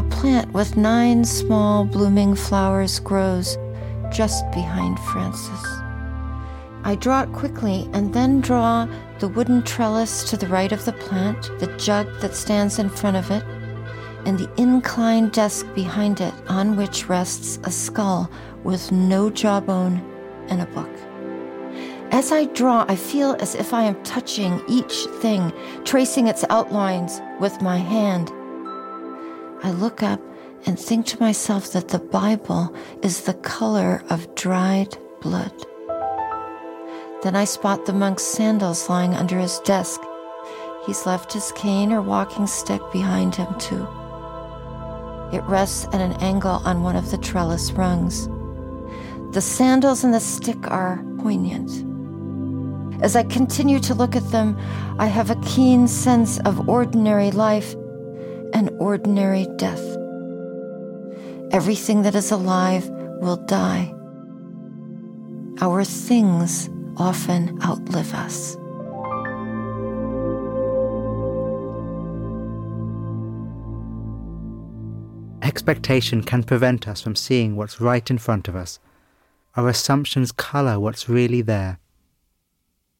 a plant with nine small blooming flowers grows just behind Francis. I draw it quickly and then draw the wooden trellis to the right of the plant, the jug that stands in front of it, and the inclined desk behind it on which rests a skull with no jawbone and a book. As I draw, I feel as if I am touching each thing, tracing its outlines with my hand. I look up and think to myself that the Bible is the color of dried blood. Then I spot the monk's sandals lying under his desk. He's left his cane or walking stick behind him, too. It rests at an angle on one of the trellis rungs. The sandals and the stick are poignant. As I continue to look at them, I have a keen sense of ordinary life and ordinary death. Everything that is alive will die. Our things often outlive us. Expectation can prevent us from seeing what's right in front of us. Our assumptions colour what's really there.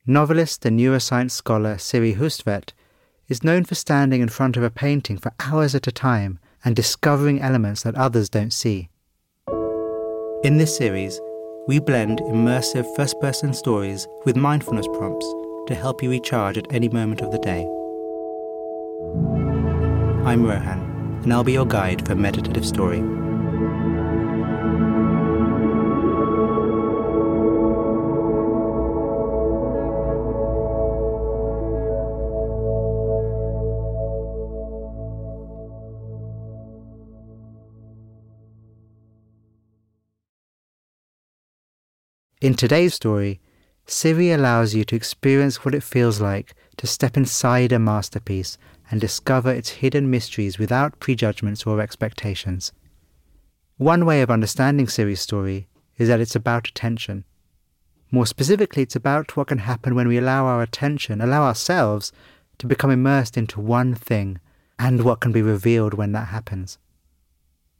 Novelist and neuroscience scholar Siri Hustvedt is known for standing in front of a painting for hours at a time and discovering elements that others don't see. In this series, we blend immersive first person stories with mindfulness prompts to help you recharge at any moment of the day. I'm Rohan, and I'll be your guide for meditative story. In today's story, Siri allows you to experience what it feels like to step inside a masterpiece and discover its hidden mysteries without prejudgments or expectations. One way of understanding Siri's story is that it's about attention. More specifically, it's about what can happen when we allow our attention, allow ourselves, to become immersed into one thing, and what can be revealed when that happens.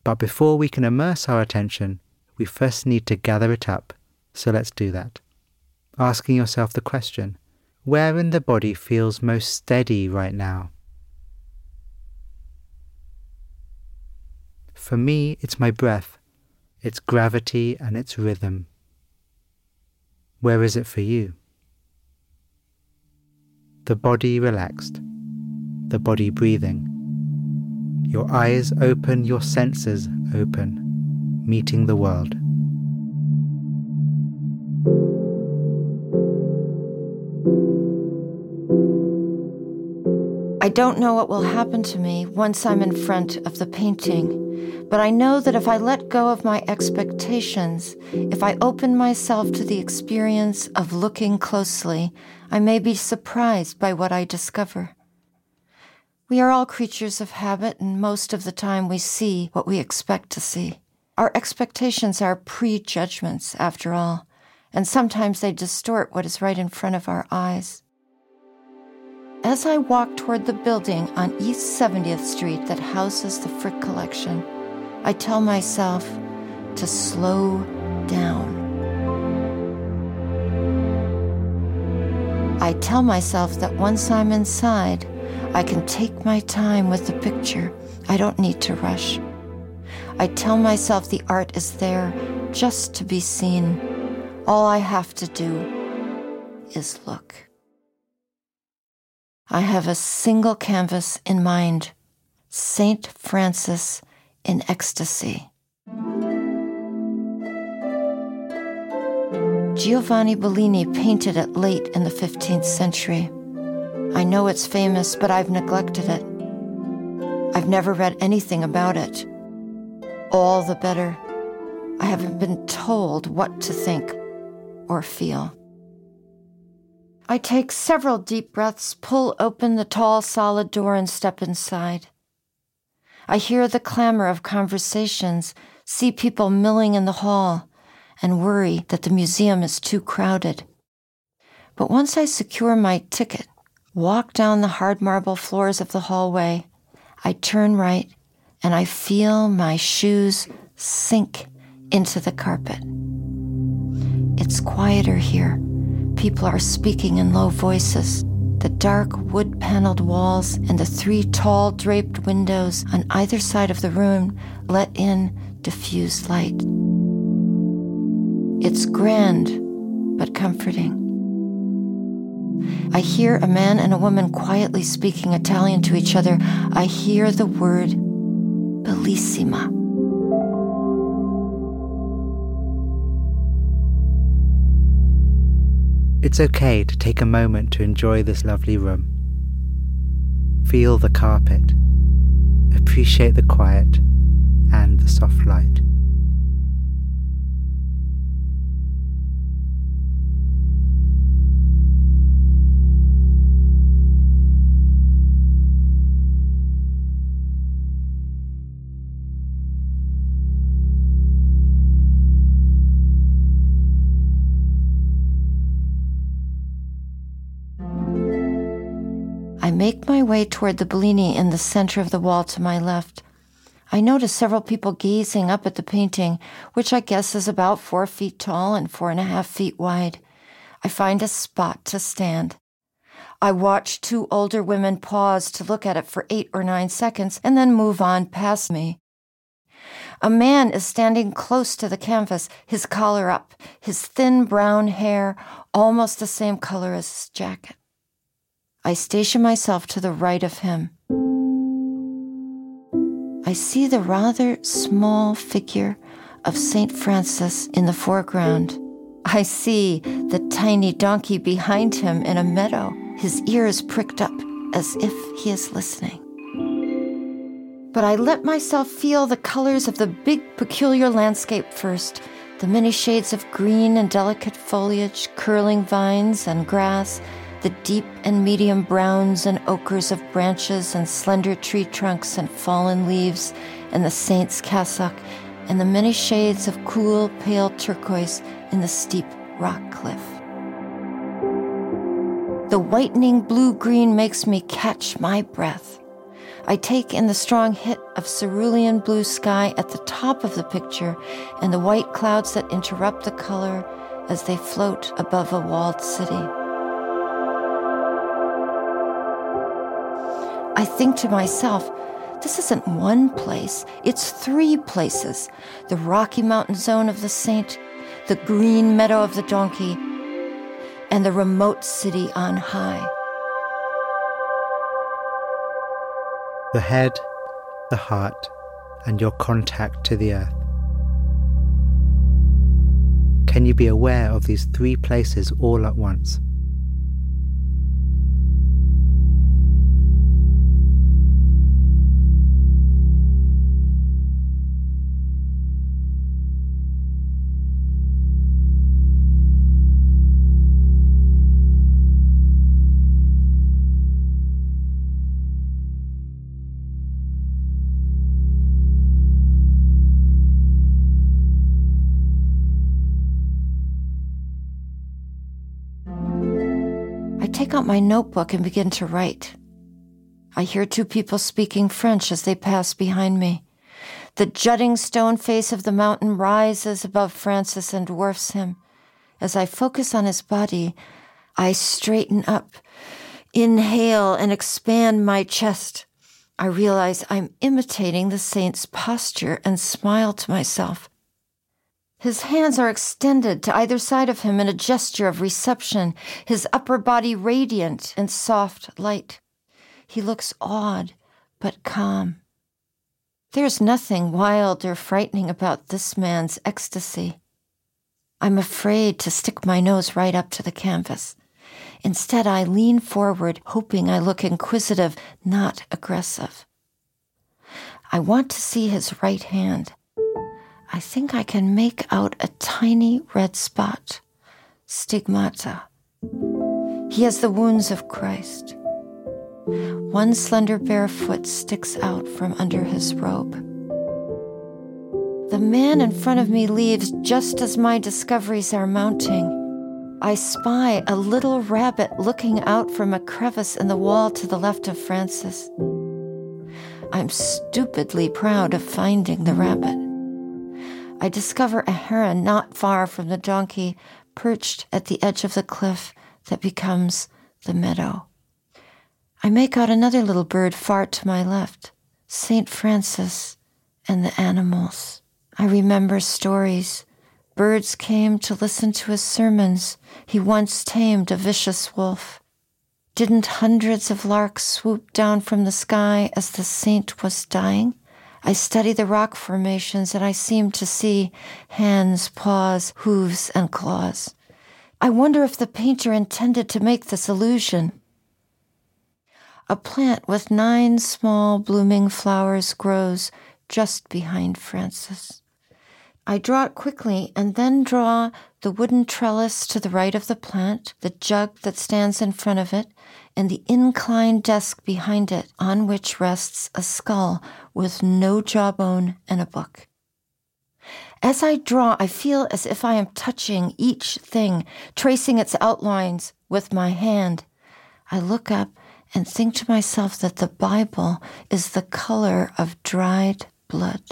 But before we can immerse our attention, we first need to gather it up so let's do that. Asking yourself the question where in the body feels most steady right now? For me, it's my breath, its gravity and its rhythm. Where is it for you? The body relaxed, the body breathing. Your eyes open, your senses open, meeting the world. I don't know what will happen to me once I'm in front of the painting, but I know that if I let go of my expectations, if I open myself to the experience of looking closely, I may be surprised by what I discover. We are all creatures of habit, and most of the time we see what we expect to see. Our expectations are prejudgments, after all, and sometimes they distort what is right in front of our eyes. As I walk toward the building on East 70th Street that houses the Frick Collection, I tell myself to slow down. I tell myself that once I'm inside, I can take my time with the picture. I don't need to rush. I tell myself the art is there just to be seen. All I have to do is look. I have a single canvas in mind St. Francis in Ecstasy. Giovanni Bellini painted it late in the 15th century. I know it's famous, but I've neglected it. I've never read anything about it. All the better. I haven't been told what to think or feel. I take several deep breaths, pull open the tall, solid door, and step inside. I hear the clamor of conversations, see people milling in the hall, and worry that the museum is too crowded. But once I secure my ticket, walk down the hard marble floors of the hallway, I turn right and I feel my shoes sink into the carpet. It's quieter here. People are speaking in low voices. The dark wood paneled walls and the three tall draped windows on either side of the room let in diffused light. It's grand, but comforting. I hear a man and a woman quietly speaking Italian to each other. I hear the word bellissima. It's okay to take a moment to enjoy this lovely room. Feel the carpet, appreciate the quiet and the soft light. Make my way toward the Bellini in the center of the wall to my left. I notice several people gazing up at the painting, which I guess is about four feet tall and four and a half feet wide. I find a spot to stand. I watch two older women pause to look at it for eight or nine seconds and then move on past me. A man is standing close to the canvas, his collar up, his thin brown hair almost the same color as his jacket. I station myself to the right of him. I see the rather small figure of St. Francis in the foreground. I see the tiny donkey behind him in a meadow, his ears pricked up as if he is listening. But I let myself feel the colors of the big, peculiar landscape first the many shades of green and delicate foliage, curling vines and grass the deep and medium browns and ochres of branches and slender tree trunks and fallen leaves, and the saint's cassock, and the many shades of cool, pale turquoise in the steep rock cliff. The whitening blue green makes me catch my breath. I take in the strong hit of cerulean blue sky at the top of the picture and the white clouds that interrupt the color as they float above a walled city. I think to myself, this isn't one place, it's three places the Rocky Mountain zone of the Saint, the green meadow of the donkey, and the remote city on high. The head, the heart, and your contact to the earth. Can you be aware of these three places all at once? Take out my notebook and begin to write. I hear two people speaking French as they pass behind me. The jutting stone face of the mountain rises above Francis and dwarfs him. As I focus on his body, I straighten up, inhale, and expand my chest. I realize I'm imitating the saint's posture and smile to myself. His hands are extended to either side of him in a gesture of reception, his upper body radiant in soft light. He looks awed, but calm. There's nothing wild or frightening about this man's ecstasy. I'm afraid to stick my nose right up to the canvas. Instead, I lean forward, hoping I look inquisitive, not aggressive. I want to see his right hand I think I can make out a tiny red spot. Stigmata. He has the wounds of Christ. One slender bare foot sticks out from under his robe. The man in front of me leaves just as my discoveries are mounting. I spy a little rabbit looking out from a crevice in the wall to the left of Francis. I'm stupidly proud of finding the rabbit. I discover a heron not far from the donkey, perched at the edge of the cliff that becomes the meadow. I make out another little bird far to my left, St. Francis and the animals. I remember stories. Birds came to listen to his sermons. He once tamed a vicious wolf. Didn't hundreds of larks swoop down from the sky as the saint was dying? I study the rock formations and I seem to see hands, paws, hooves, and claws. I wonder if the painter intended to make this illusion. A plant with nine small blooming flowers grows just behind Francis. I draw it quickly and then draw the wooden trellis to the right of the plant, the jug that stands in front of it, and the inclined desk behind it on which rests a skull with no jawbone and a book. As I draw, I feel as if I am touching each thing, tracing its outlines with my hand. I look up and think to myself that the Bible is the color of dried blood.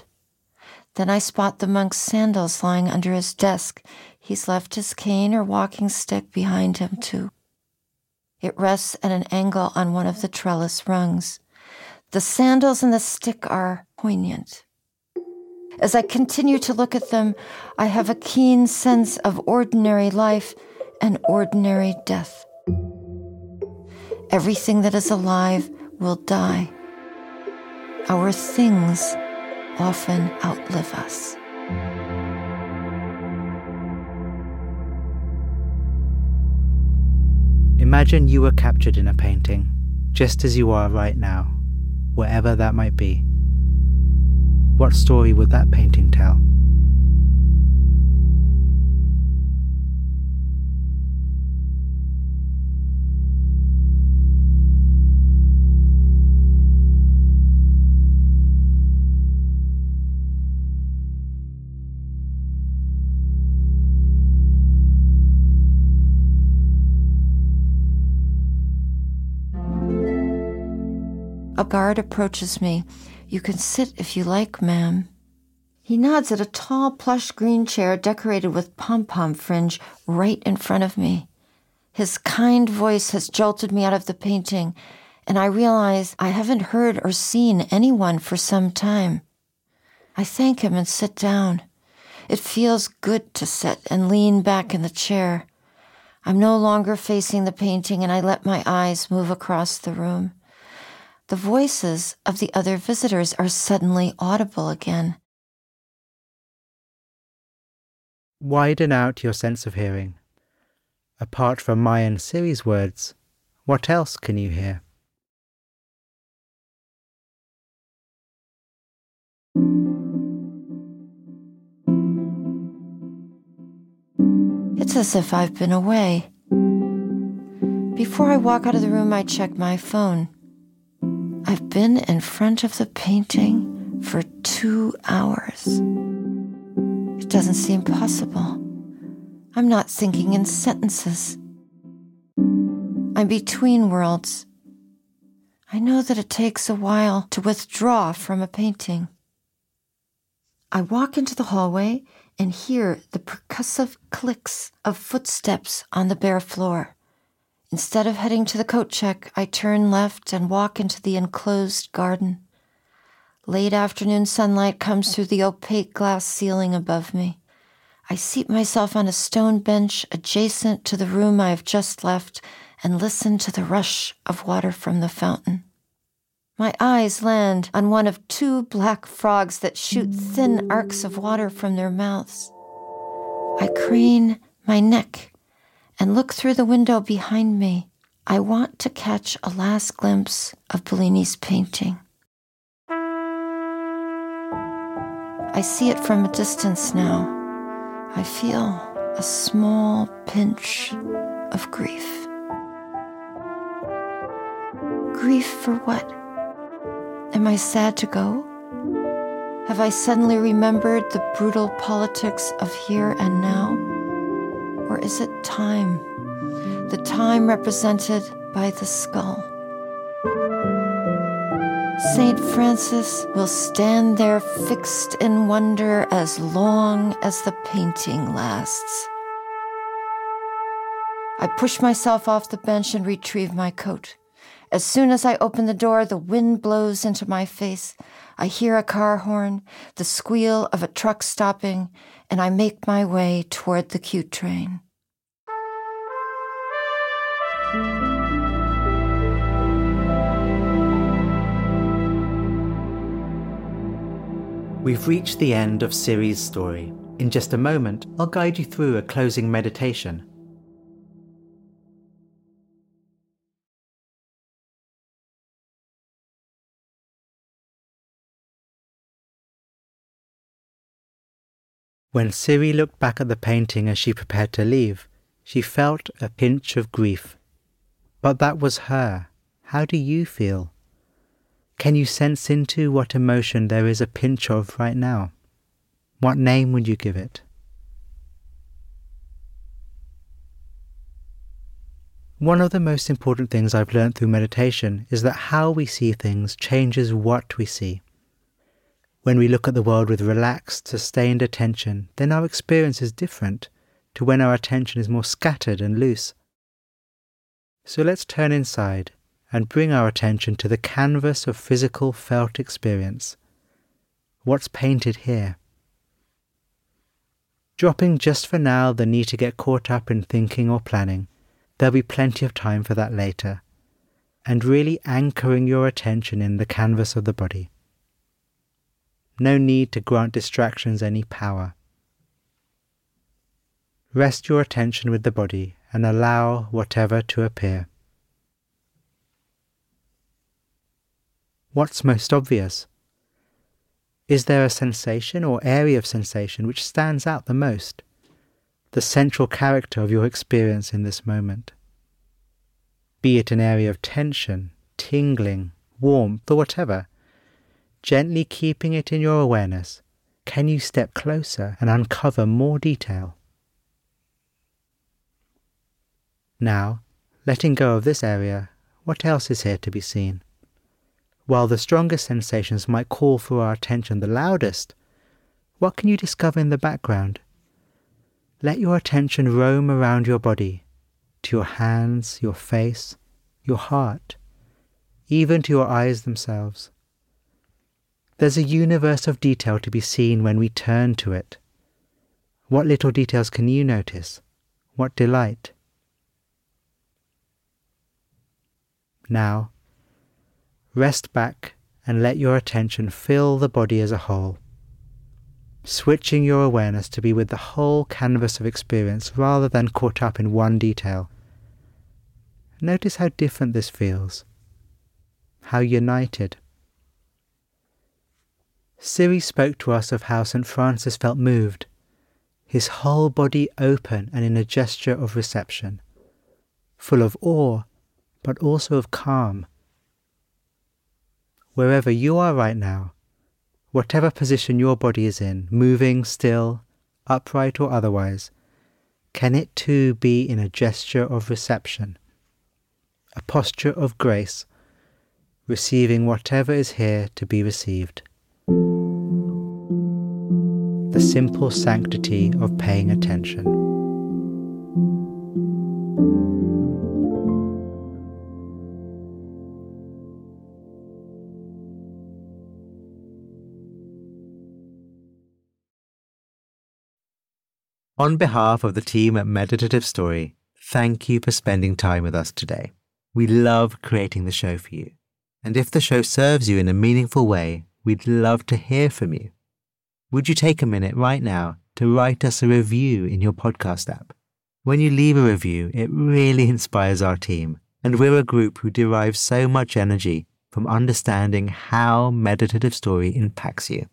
Then I spot the monk's sandals lying under his desk. He's left his cane or walking stick behind him, too. It rests at an angle on one of the trellis rungs. The sandals and the stick are poignant. As I continue to look at them, I have a keen sense of ordinary life and ordinary death. Everything that is alive will die. Our things often outlive us. Imagine you were captured in a painting, just as you are right now, wherever that might be. What story would that painting tell? A guard approaches me. You can sit if you like, ma'am. He nods at a tall plush green chair decorated with pom pom fringe right in front of me. His kind voice has jolted me out of the painting, and I realize I haven't heard or seen anyone for some time. I thank him and sit down. It feels good to sit and lean back in the chair. I'm no longer facing the painting, and I let my eyes move across the room the voices of the other visitors are suddenly audible again. Widen out your sense of hearing. Apart from my and Siri's words, what else can you hear? It's as if I've been away. Before I walk out of the room, I check my phone. I've been in front of the painting for two hours. It doesn't seem possible. I'm not thinking in sentences. I'm between worlds. I know that it takes a while to withdraw from a painting. I walk into the hallway and hear the percussive clicks of footsteps on the bare floor. Instead of heading to the coat check, I turn left and walk into the enclosed garden. Late afternoon sunlight comes through the opaque glass ceiling above me. I seat myself on a stone bench adjacent to the room I have just left and listen to the rush of water from the fountain. My eyes land on one of two black frogs that shoot thin arcs of water from their mouths. I crane my neck and look through the window behind me. I want to catch a last glimpse of Bellini's painting. I see it from a distance now. I feel a small pinch of grief. Grief for what? Am I sad to go? Have I suddenly remembered the brutal politics of here and now? Or is it time? The time represented by the skull. St. Francis will stand there fixed in wonder as long as the painting lasts. I push myself off the bench and retrieve my coat. As soon as I open the door, the wind blows into my face. I hear a car horn, the squeal of a truck stopping, and I make my way toward the Q train. We've reached the end of Siri's story. In just a moment, I'll guide you through a closing meditation. When Siri looked back at the painting as she prepared to leave, she felt a pinch of grief. But that was her. How do you feel? Can you sense into what emotion there is a pinch of right now? What name would you give it? One of the most important things I've learned through meditation is that how we see things changes what we see. When we look at the world with relaxed, sustained attention, then our experience is different to when our attention is more scattered and loose. So let's turn inside and bring our attention to the canvas of physical felt experience. What's painted here? Dropping just for now the need to get caught up in thinking or planning, there'll be plenty of time for that later, and really anchoring your attention in the canvas of the body. No need to grant distractions any power. Rest your attention with the body and allow whatever to appear. What's most obvious? Is there a sensation or area of sensation which stands out the most? The central character of your experience in this moment? Be it an area of tension, tingling, warmth, or whatever gently keeping it in your awareness, can you step closer and uncover more detail? Now, letting go of this area, what else is here to be seen? While the strongest sensations might call for our attention the loudest, what can you discover in the background? Let your attention roam around your body, to your hands, your face, your heart, even to your eyes themselves. There's a universe of detail to be seen when we turn to it. What little details can you notice? What delight? Now, rest back and let your attention fill the body as a whole, switching your awareness to be with the whole canvas of experience rather than caught up in one detail. Notice how different this feels, how united. Siri spoke to us of how St. Francis felt moved, his whole body open and in a gesture of reception, full of awe, but also of calm. Wherever you are right now, whatever position your body is in, moving, still, upright or otherwise, can it too be in a gesture of reception, a posture of grace, receiving whatever is here to be received? The simple sanctity of paying attention. On behalf of the team at Meditative Story, thank you for spending time with us today. We love creating the show for you. And if the show serves you in a meaningful way, we'd love to hear from you would you take a minute right now to write us a review in your podcast app? When you leave a review, it really inspires our team, and we're a group who derives so much energy from understanding how meditative story impacts you.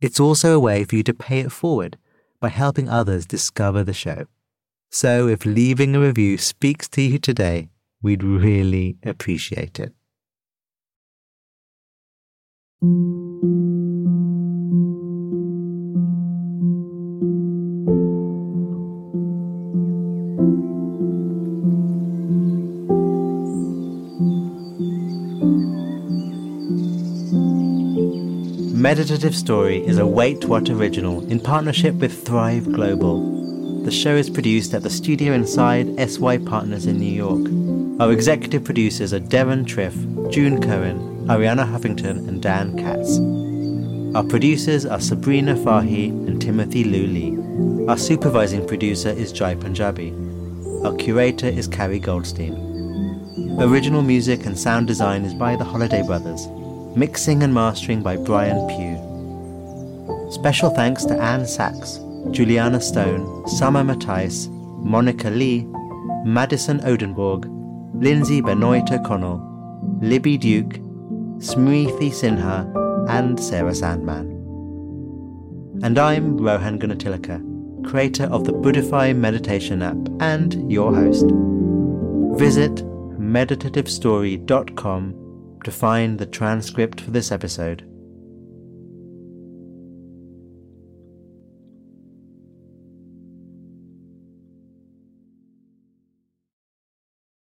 It's also a way for you to pay it forward by helping others discover the show. So if leaving a review speaks to you today, we'd really appreciate it. Meditative Story is a Wait What original in partnership with Thrive Global. The show is produced at the studio inside SY Partners in New York. Our executive producers are Deron Triff, June Cohen, Arianna Huffington, and Dan Katz. Our producers are Sabrina Fahi and Timothy Luli. Our supervising producer is Jai Punjabi. Our curator is Carrie Goldstein. Original music and sound design is by the Holiday Brothers. Mixing and mastering by Brian Pugh. Special thanks to Anne Sachs, Juliana Stone, Summer Matthijs, Monica Lee, Madison Odenborg, Lindsay Benoit O'Connell, Libby Duke, Smriti Sinha, and Sarah Sandman. And I'm Rohan Gunatilaka, creator of the Buddhify meditation app and your host. Visit meditativestory.com to find the transcript for this episode.